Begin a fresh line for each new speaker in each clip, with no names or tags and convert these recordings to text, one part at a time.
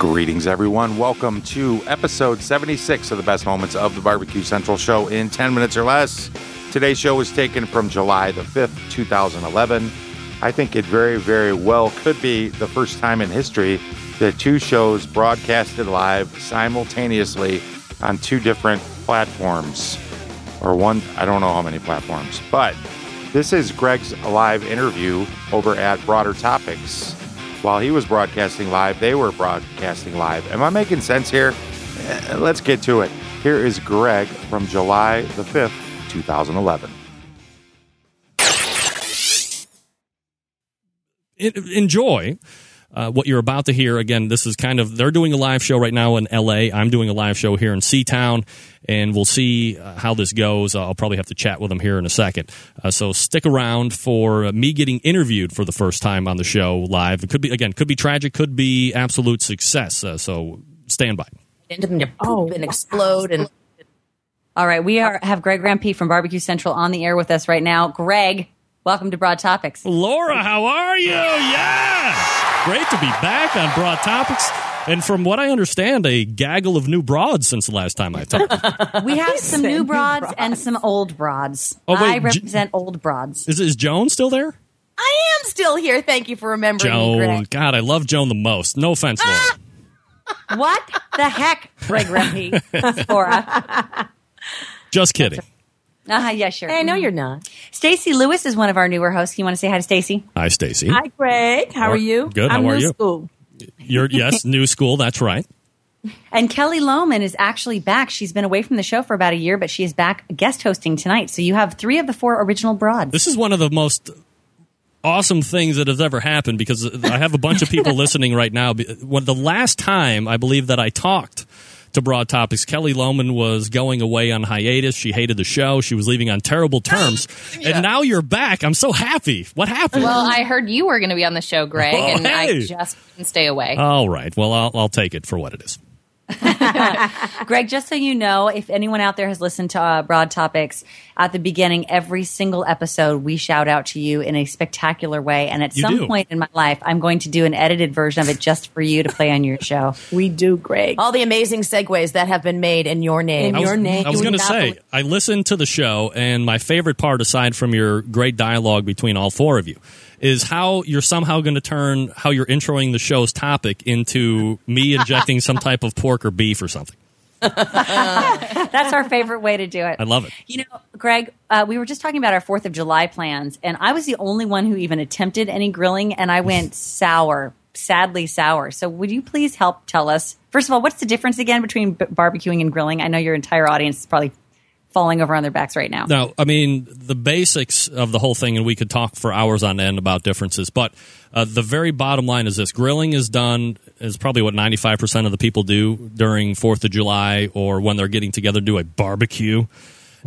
Greetings, everyone. Welcome to episode 76 of the best moments of the Barbecue Central show in 10 minutes or less. Today's show was taken from July the 5th, 2011. I think it very, very well could be the first time in history that two shows broadcasted live simultaneously on two different platforms. Or one, I don't know how many platforms. But this is Greg's live interview over at Broader Topics. While he was broadcasting live, they were broadcasting live. Am I making sense here? Eh, Let's get to it. Here is Greg from July the 5th, 2011.
enjoy uh, what you're about to hear. Again, this is kind of they're doing a live show right now in LA. I'm doing a live show here in C-Town, and we'll see uh, how this goes. I'll probably have to chat with them here in a second. Uh, so stick around for uh, me getting interviewed for the first time on the show live. It could be again, could be tragic, could be absolute success. Uh, so stand by.
into them to poop and explode and
All right, we are have Greg Rempe from Barbecue Central on the air with us right now. Greg, welcome to Broad Topics.
Laura, how are you? Yeah. Great to be back on Broad Topics. And from what I understand, a gaggle of new broads since the last time I talked.
We have some new
new
broads,
broads.
and some old broads.
Oh, wait,
I
J-
represent old broads.
is, is Joan still there?
I am still here. Thank you for remembering me,
Joan.
Greg.
God, I love Joan the most. No offense, Laura. Ah!
What the heck, Greg Rempe? Laura.
Just kidding.
Uh-huh, yeah, sure.
Hey, no, you're not.
Stacy Lewis is one of our newer hosts. You want to say hi to Stacy?
Hi, Stacy.
Hi, Greg. How
Or-
are you?
good.
I'm
How are
new
you?
School.
You're yes, new school. That's right.
And Kelly Lohman is actually back. She's been away from the show for about a year, but she is back guest hosting tonight. So you have three of the four original broads.
This is one of the most awesome things that has ever happened because I have a bunch of people listening right now. When the last time I believe that I talked to Broad Topics, Kelly Lohman was going away on hiatus. She hated the show. She was leaving on terrible terms. And now you're back. I'm so happy. What happened?
Well, I heard you were going to be on the show, Greg,
Oh,
and
hey.
I just couldn't stay away.
All right. Well, I'll, I'll take it for what it is.
Greg, just so you know, if anyone out there has listened to uh, Broad Topics, at the beginning, every single episode, we shout out to you in a spectacular way. And at
You
some
do.
point in my life, I'm going to do an edited version of it just for you to play on your show.
We do, Greg.
All the amazing segues that have been made in your name.
In
was,
your name.
I was going to say,
believe-
I listened to the show, and my favorite part, aside from your great dialogue between all four of you, is how you're somehow going to turn how you're introing the show's topic into me injecting some type of pork or beef or something.
That's our favorite way to do it.
I love it.
You know, Greg, uh, we were just talking about our Fourth of July plans, and I was the only one who even attempted any grilling, and I went sour, sadly sour. So, would you please help tell us, first of all, what's the difference again between b- barbecuing and grilling? I know your entire audience is probably falling over on their backs right now.
Now, I mean, the basics of the whole thing, and we could talk for hours on end about differences, but uh, the very bottom line is this grilling is done, is probably what 95% of the people do during 4th of July or when they're getting together to do a barbecue.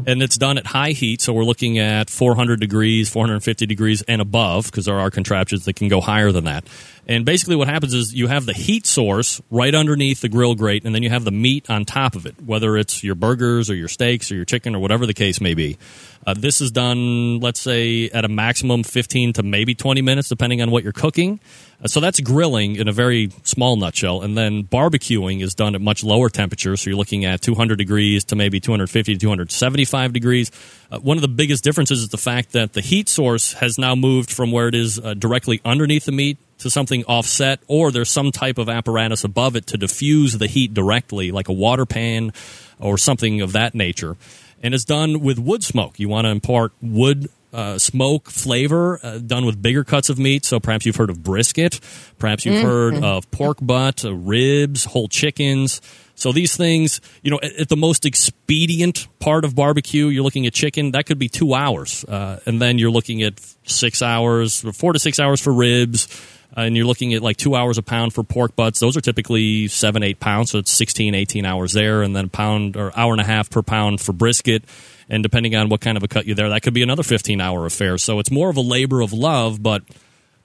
And it's done at high heat, so we're looking at 400 degrees, 450 degrees, and above, because there are contraptions that can go higher than that. And basically, what happens is you have the heat source right underneath the grill grate, and then you have the meat on top of it, whether it's your burgers or your steaks or your chicken or whatever the case may be. Uh, this is done, let's say, at a maximum 15 to maybe 20 minutes, depending on what you're cooking. Uh, so that's grilling in a very small nutshell. And then barbecuing is done at much lower temperatures. So you're looking at 200 degrees to maybe 250 to 275 degrees. Uh, one of the biggest differences is the fact that the heat source has now moved from where it is uh, directly underneath the meat to something offset, or there's some type of apparatus above it to diffuse the heat directly, like a water pan or something of that nature. And it's done with wood smoke. You want to impart wood uh, smoke flavor uh, done with bigger cuts of meat. So perhaps you've heard of brisket, perhaps you've heard of pork butt, uh, ribs, whole chickens. So these things, you know, at, at the most expedient part of barbecue, you're looking at chicken. That could be two hours, uh, and then you're looking at six hours, four to six hours for ribs. Uh, and you're looking at like two hours a pound for pork butts. Those are typically seven, eight pounds, so it's 16, 18 hours there, and then a pound or hour and a half per pound for brisket. And depending on what kind of a cut you're there, that could be another 15 hour affair. So it's more of a labor of love, but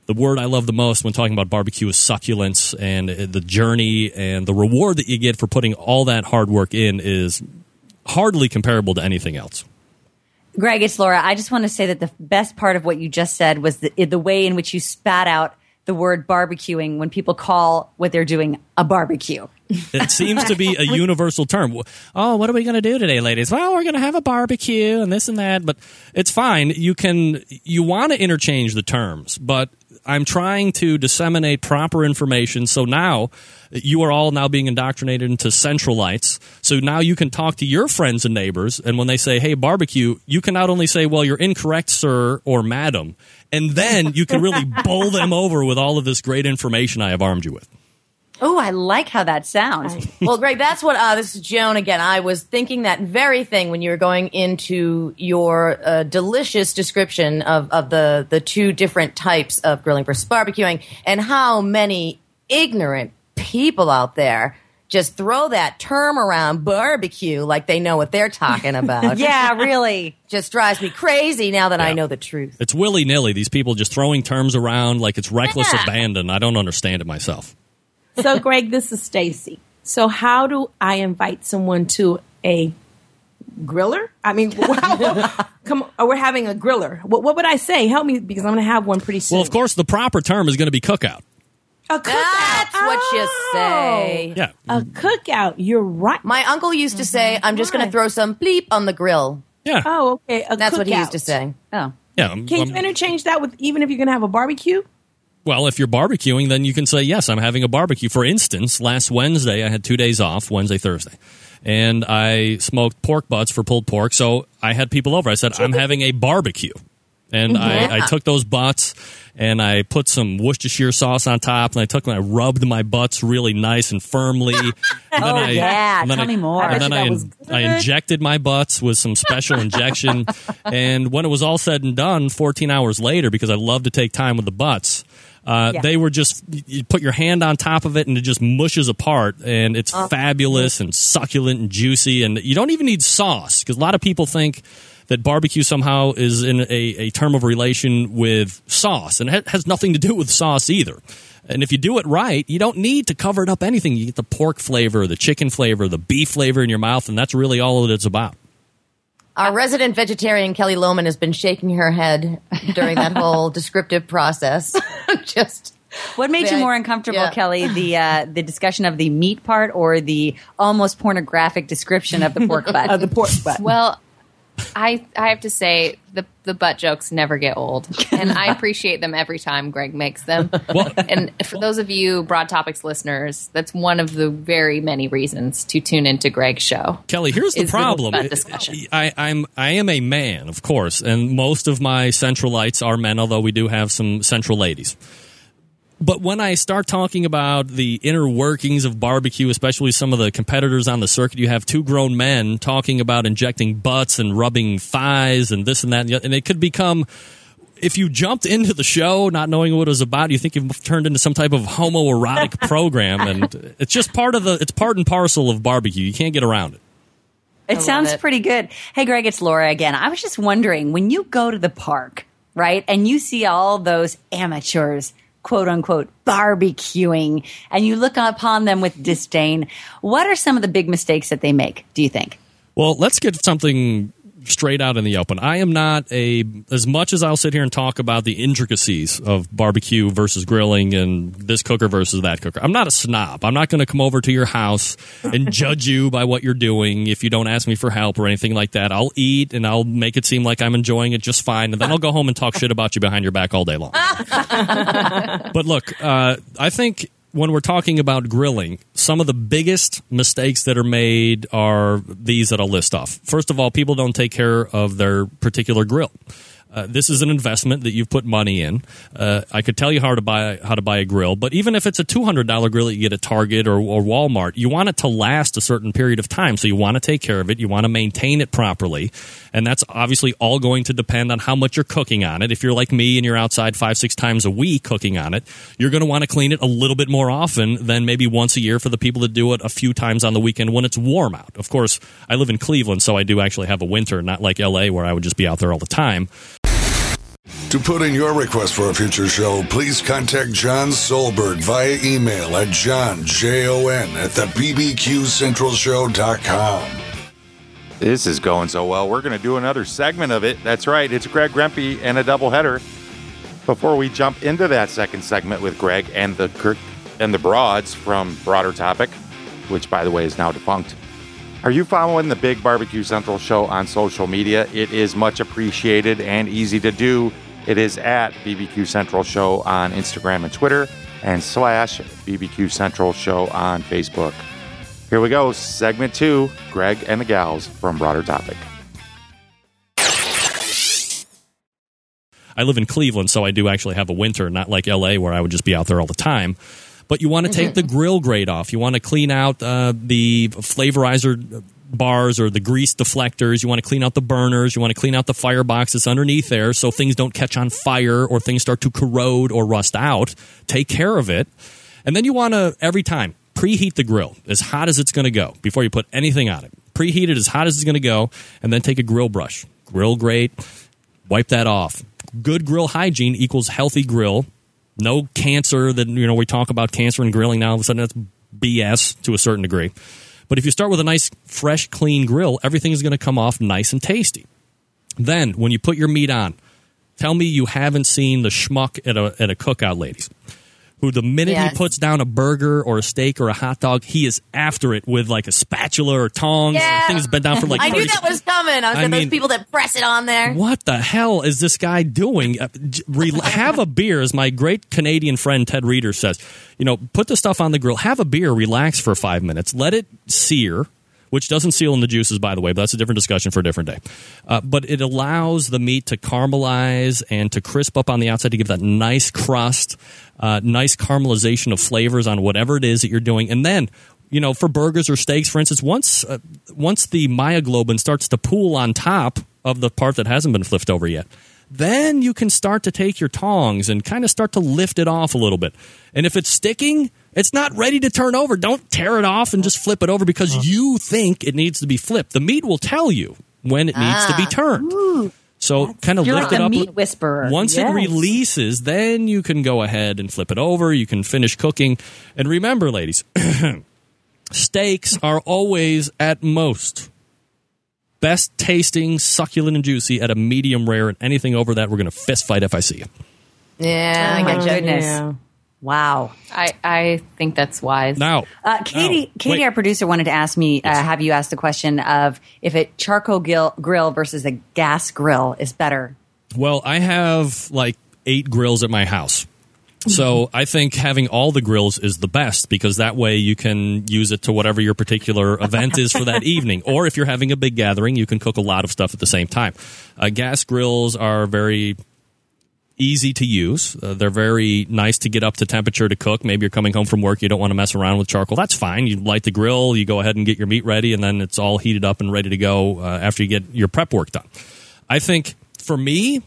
the word I love the most when talking about barbecue is succulence and uh, the journey and the reward that you get for putting all that hard work in is hardly comparable to anything else.
Greg, it's Laura. I just want to say that the best part of what you just said was the, the way in which you spat out the word barbecuing when people call what they're doing a barbecue.
It seems to be a universal term. Oh, what are we going to do today, ladies? Well, we're going to have a barbecue and this and that, but it's fine. You can you want to interchange the terms, but I'm trying to disseminate proper information. So now you are all now being indoctrinated into centralites. So now you can talk to your friends and neighbors, and when they say, "Hey, barbecue," you can not only say, "Well, you're incorrect, sir" or "Madam," and then you can really bowl them over with all of this great information I have armed you with.
Oh, I like how that sounds.
well, Greg, that's what uh, this is Joan again. I was thinking that very thing when you were going into your uh, delicious description of, of the the two different types of grilling versus barbecuing, and how many ignorant people out there just throw that term around barbecue like they know what they're talking about.
yeah, really.
Just drives me crazy now that I know the truth.
It's willy nilly. These people just throwing terms around like it's reckless
Yeah.
abandon. I don't understand it myself.
So, Greg, this is Stacy. So, how do I invite someone to a griller? I mean, how, come, or we're having a griller. What, what would I say? Help me because I'm going to have one pretty soon.
Well, of course, the proper term is going to be cookout.
a cookout.
That's what you
Oh,
say.
Yeah.
A cookout. You're right.
My uncle used to say, "I'm just going to throw some bleep on the grill."
Yeah.
oh, okay. A
That's what he used to say.
Oh.
Yeah. um,
Can
um,
you interchange that with even if you're going to have a barbecue?
Well, if you're barbecuing, then you can say, yes, I'm having a barbecue. For instance, last Wednesday, I had two days off, Wednesday, Thursday, and I smoked pork butts for pulled pork. So I had people over. I said, I'm having a barbecue. And I, mm-hmm. I took those butts and I put some Worcestershire sauce on top and I took and I rubbed my butts really nice and firmly. And then
Oh,
I,
yeah.
and then
Tell
I-
me more.
And then I, I injected my butts with some special injection. And when it was all said and done, 14 hours later, because I love to take time with the butts, uh,
Yeah.
they were just you put your hand on top of it and it just mushes apart and it's fabulous and succulent and juicy and you don't even need sauce because a lot of people think that barbecue somehow is in a, a term of relation with sauce and it has nothing to do with sauce either. And if you do it right you don't need to cover it up anything. You get the pork flavor the chicken flavor the beef flavor in your mouth and that's really all that it's about
Our resident vegetarian Kelly Lohman has been shaking her head during that whole descriptive process. Just
What made you more uncomfortable,
yeah.
Kelly? The uh, the discussion of the meat part or the almost pornographic description of the pork butt?
Uh, the pork butt.
Well, I I have to say the the butt jokes never get old, and I appreciate them every time Greg makes them.
Well-
and for those of you Broad Topics listeners, that's one of the very many reasons to tune into Greg's show.
Kelly, here's the
is the
problem.
discussion.
I, I'm I am a man, of course, and most of my centralites are men, although we do have some central ladies. But when I start talking about the inner workings of barbecue, especially some of the competitors on the circuit, you have two grown men talking about injecting butts and rubbing thighs and this and that, and the oth- and it could become. If you jumped into the show not knowing what it was about, you think you've turned into some type of homoerotic program, and it's just part of the. It's part and parcel of barbecue. You can't get around it.
It sounds
it.
pretty good. Hey, Greg, it's Laura again. I was just wondering when you go to the park, right, and you see all those amateurs, quote unquote, barbecuing, and you look upon them with disdain, what are some of the big mistakes that they make, do you think?
Well, let's get something straight out in the open. I am not a as much as I'll sit here and talk about the intricacies of barbecue versus grilling and this cooker versus that cooker. I'm not a snob. I'm not going to come over to your house and judge you by what you're doing if you don't ask me for help or anything like that. I'll eat and I'll make it seem like I'm enjoying it just fine and then I'll go home and talk shit about you behind your back all day long. but look, uh, I think when we're talking about grilling, some of the biggest mistakes that are made are these that I'll list off. First of all, people don't take care of their particular grill. Uh, this is an investment that you've put money in. Uh, I could tell you how to buy how to buy a grill, but even if it's a two hundred dollar grill that you get at Target or, or Walmart, you want it to last a certain period of time. So you want to take care of it, you want to maintain it properly, And that's obviously all going to depend on how much you're cooking on it. If you're like me and you're outside five, six times a week cooking on it, you're going to want to clean it a little bit more often than maybe once a year for the people that do it a few times on the weekend when it's warm out. Of course, I live in Cleveland, so I do actually have a winter, not like LA where I would just be out there all the time.
To put in your request for a future show, please contact Jon Solberg via email at john, J-O-N, at the bbqcentralshow.com.
This is going so well. We're going to do another segment of it. That's right. It's Greg Rempe and a doubleheader. Before we jump into that second segment with Greg and the and the Broads from Broader Topic, which by the way is now defunct. Are you following the Big Barbecue Central show on social media? It is much appreciated and easy to do. It is at BBQ Central Show on Instagram and Twitter and slash BBQ Central Show on Facebook. Here we go, segment two Greg and the Gals from Broader Topic.
I live in Cleveland, so I do actually have a winter, not like LA where I would just be out there all the time. But you want to take the grill grate off. You want to clean out uh, the flavorizer bars or the grease deflectors. You want to clean out the burners. You want to clean out the firebox that's underneath there so things don't catch on fire or things start to corrode or rust out. Take care of it. And then you want to, every time, preheat the grill as hot as it's going to go before you put anything on it. Preheat it as hot as it's going to go, and then take a grill brush, grill grate, wipe that off. Good grill hygiene equals healthy grill. No cancer that, you know, we talk about cancer and grilling now. All of a sudden, that's BS to a certain degree. But if you start with a nice, fresh, clean grill, everything is going to come off nice and tasty. Then, when you put your meat on, tell me you haven't seen the schmuck at a, at a cookout, ladies who the minute
Yes.
he puts down a burger or a steak or a hot dog, he is after it with like a spatula or tongs.
Yeah.
The thing's been down for like
I knew that was coming. I was
I
like,
mean-
those people that press it on there.
what the hell is this guy doing? Uh, have a beer, as my great Canadian friend Ted Reader says. You know, put the stuff on the grill, have a beer, relax for five minutes, let it sear, which doesn't seal in the juices, by the way, but that's a different discussion for a different day. Uh, but it allows the meat to caramelize and to crisp up on the outside to give that nice crust, uh, nice caramelization of flavors on whatever it is that you're doing. And then, you know, for burgers or steaks, for instance, once uh, once the myoglobin starts to pool on top of the part that hasn't been flipped over yet, then you can start to take your tongs and kind of start to lift it off a little bit. And if it's sticking, it's not ready to turn over. Don't tear it off and just flip it over because uh-huh. you think it needs to be flipped. The meat will tell you when it needs to be ah. turned. So kind of lift
like
it
a
up.
meat whisperer.
Once
Yes.
it releases, then you can go ahead and flip it over. You can finish cooking. And remember, ladies, steaks are always at most best tasting, succulent, and juicy at a medium rare. And anything over that, we're going to fist fight if I see you.
Yeah, I
Oh, my
get
goodness.
Yeah.
Wow.
I, I think that's wise.
Now,
Uh, Katie,
Oh,
Katie,
wait.
our producer, wanted to ask me, uh, have you asked the question of if a charcoal grill, grill versus a gas grill is better?
Well, I have like eight grills at my house. So I think having all the grills is the best because that way you can use it to whatever your particular event is for that evening. Or if you're having a big gathering, you can cook a lot of stuff at the same time. Uh, gas grills are very easy to use. Uh, they're very nice to get up to temperature to cook. Maybe you're coming home from work, you don't want to mess around with charcoal. That's fine. You light the grill, you go ahead and get your meat ready, and then it's all heated up and ready to go uh, after you get your prep work done. I think for me,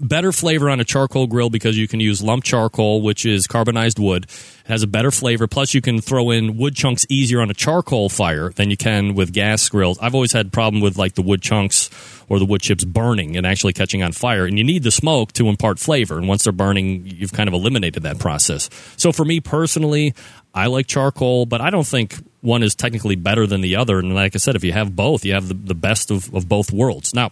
better flavor on a charcoal grill because you can use lump charcoal, which is carbonized wood. It has a better flavor. Plus, you can throw in wood chunks easier on a charcoal fire than you can with gas grills. I've always had problem with like the wood chunks or the wood chips burning and actually catching on fire. And you need the smoke to impart flavor. And once they're burning, you've kind of eliminated that process. So for me personally, I like charcoal, but I don't think one is technically better than the other. And like I said, if you have both, you have the, the best of, of both worlds. Now,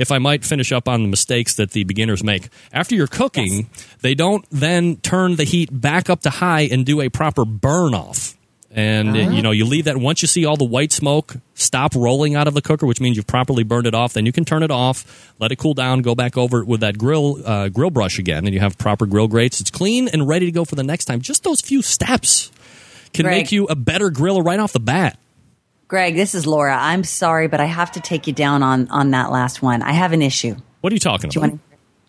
if I might finish up on the mistakes that the beginners make. After you're cooking, they don't then turn the heat back up to high and do a proper burn off. And uh, you know, you leave that once you see all the white smoke stop rolling out of the cooker, which means you've properly burned it off. Then you can turn it off, let it cool down, go back over it with that grill uh, grill brush again, and you have proper grill grates. It's clean and ready to go for the next time. Just those few steps can
Greg.
make you a better griller right off the bat.
Greg, this is Laura. I'm sorry, but I have to take you down on, on that last one. I have an issue.
What are you talking
Do you
about?
want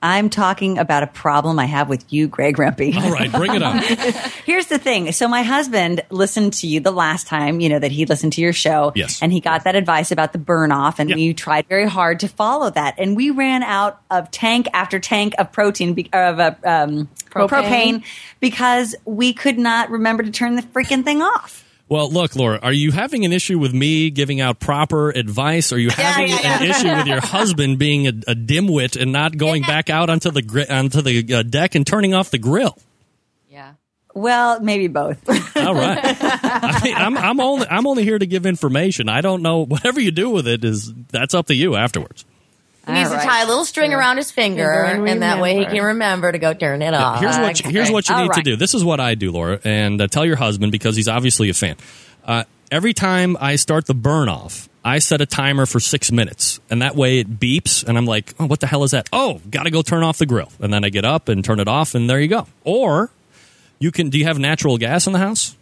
I'm talking about a problem I have with you, Greg Rempe.
All right, bring it up.
Here's the thing. So my husband listened to you the last time, you know, that he listened to your show.
Yes.
And he got that advice about the burn off and
Yeah.
we tried very hard to follow that. And we ran out of tank after tank of protein, of uh, um, propane.
Propane.
because we could not remember to turn the freaking thing off.
Well, look, Laura, are you having an issue with me giving out proper advice? Are you having
yeah,
an issue with your husband being a, a dimwit and not going back out onto the gri- onto the uh, deck and turning off the grill?
Yeah.
Well, maybe both.
All right. I mean, I'm, I'm only I'm only here to give information. I don't know whatever you do with it is that's up to you afterwards.
He needs
All
to tie a little string around his finger,
And
and, that way he can remember to go turn it off.
Here's what you, here's what you
All
need to do. This is what I do, Laura, and uh, tell your husband because he's obviously a fan. Uh, every time I start the burn off, I set a timer for six minutes, and that way it beeps, and I'm like, "Oh, what the hell is that? Oh, got to go turn off the grill." And then I get up and turn it off, and there you go. Or you can. Do you have natural gas in the house?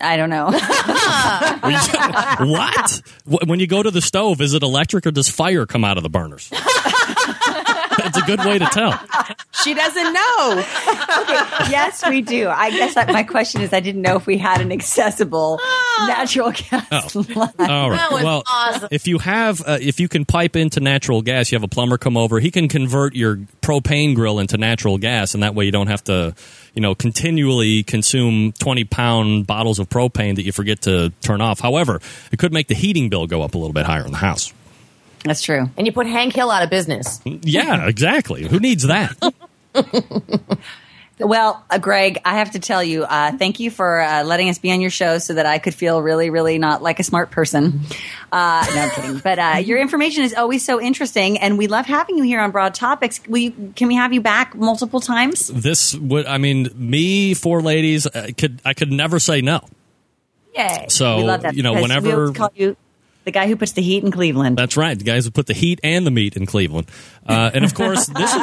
I don't know.
what? When you go to the stove, is it electric or does fire come out of the burners? It's a good way to tell.
She doesn't know. okay.
yes, we do. I guess that my question is I didn't know if we had an accessible natural gas line.
All right.
That was
well,
awesome.
if you have, uh, if you can pipe into natural gas, you have a plumber come over. He can convert your propane grill into natural gas, and that way you don't have to, you know, continually consume twenty pound bottles of propane that you forget to turn off. However, it could make the heating bill go up a little bit higher in the house.
That's true.
and you put Hank Hill out of business.
Yeah, exactly. Who needs that?
Well, uh, Greg, I have to tell you, uh, thank you for uh, letting us be on your show so that I could feel really, really not like a smart person. Uh, no, I'm kidding. But uh, your information is always so interesting, and we love having you here on Broad Topics. Will you, can we have you back multiple times?
This would, I mean, me, four ladies, uh, could I could never say no.
Yay!
So,
we love that
you know, whenever-
we always call you the guy who puts the heat in Cleveland.
That's right. The guys who put the heat and the meat in Cleveland. Uh, and of course, this is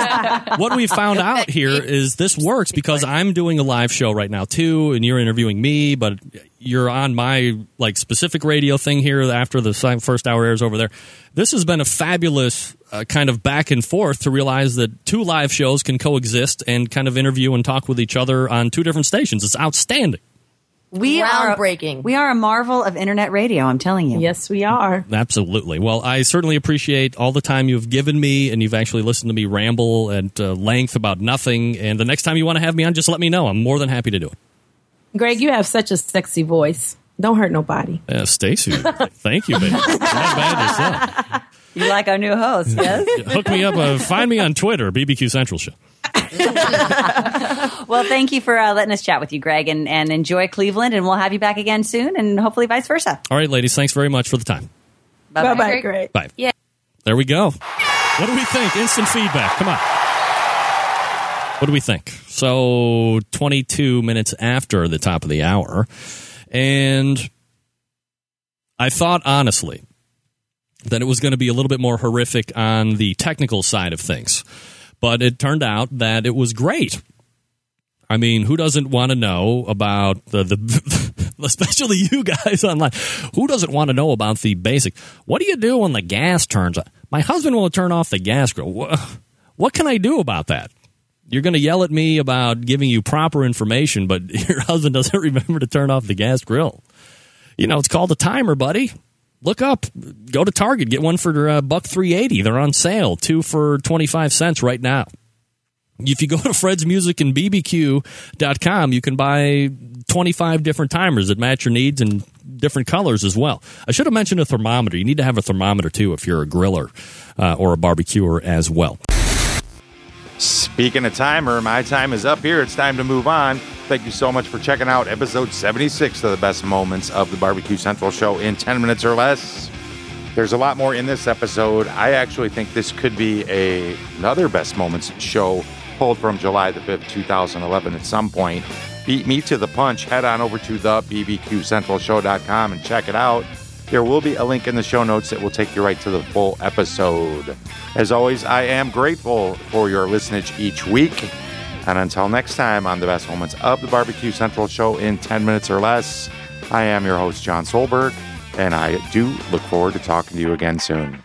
what we found out here is this works because I'm doing a live show right now too, and you're interviewing me, but you're on my like specific radio thing here after the first hour airs over there. This has been a fabulous uh, kind of back and forth to realize that two live shows can coexist and kind of interview and talk with each other on two different stations. It's outstanding.
We are
Groundbreaking.
We are a marvel of internet radio. I'm telling you.
Yes, we are.
Absolutely. Well, I certainly appreciate all the time you've given me, and you've actually listened to me ramble at uh, length about nothing. And the next time you want to have me on, just let me know. I'm more than happy to do it.
Greg, you have such a sexy voice. Don't hurt nobody.
Uh, Stacy, thank you, baby. Not bad yourself.
You like our new host? Yes.
Hook me up. Uh, find me on Twitter, BBQ Central Show.
Well, thank you for uh, letting us chat with you, Greg, and, and enjoy Cleveland. And we'll have you back again soon, and hopefully vice versa.
All right, ladies, thanks very much for the time.
Bye
Bye
bye.
bye,
Greg.
Greg.
Bye.
Yeah.
There we go. What do we think? Instant feedback. Come on. What do we think? So, 22 minutes after the top of the hour. And I thought, honestly, that it was going to be a little bit more horrific on the technical side of things. But it turned out that it was great. I mean, who doesn't want to know about the, the especially you guys online? Who doesn't want to know about the basic? What do you do when the gas turns on? My husband will turn off the gas grill. What can I do about that? You're going to yell at me about giving you proper information, but your husband doesn't remember to turn off the gas grill. You know, it's called a timer, buddy. Look up, go to Target, get one for uh, buck three eighty. They're on sale, two for twenty five cents right now. If you go to Fred's Music and BBQ.com, you can buy 25 different timers that match your needs and different colors as well. I should have mentioned a thermometer. You need to have a thermometer too if you're a griller uh, or a barbecuer as well. Speaking of timer, my time is up here. It's time to move on. Thank you so much for checking out episode 76 of the best moments of the Barbecue Central show in 10 minutes or less. There's a lot more in this episode. I actually think this could be a, another best moments show pulled from July the 5th, 2011 at some point. Beat me to the punch. Head on over to the bbqcentralshow.com and check it out. There will be a link in the show notes that will take you right to the full episode. As always, I am grateful for your listenage each week. And until next time on the best moments of the Barbecue Central show in 10 minutes or less, I am your host, Jon Solberg, and I do look forward to talking to you again soon.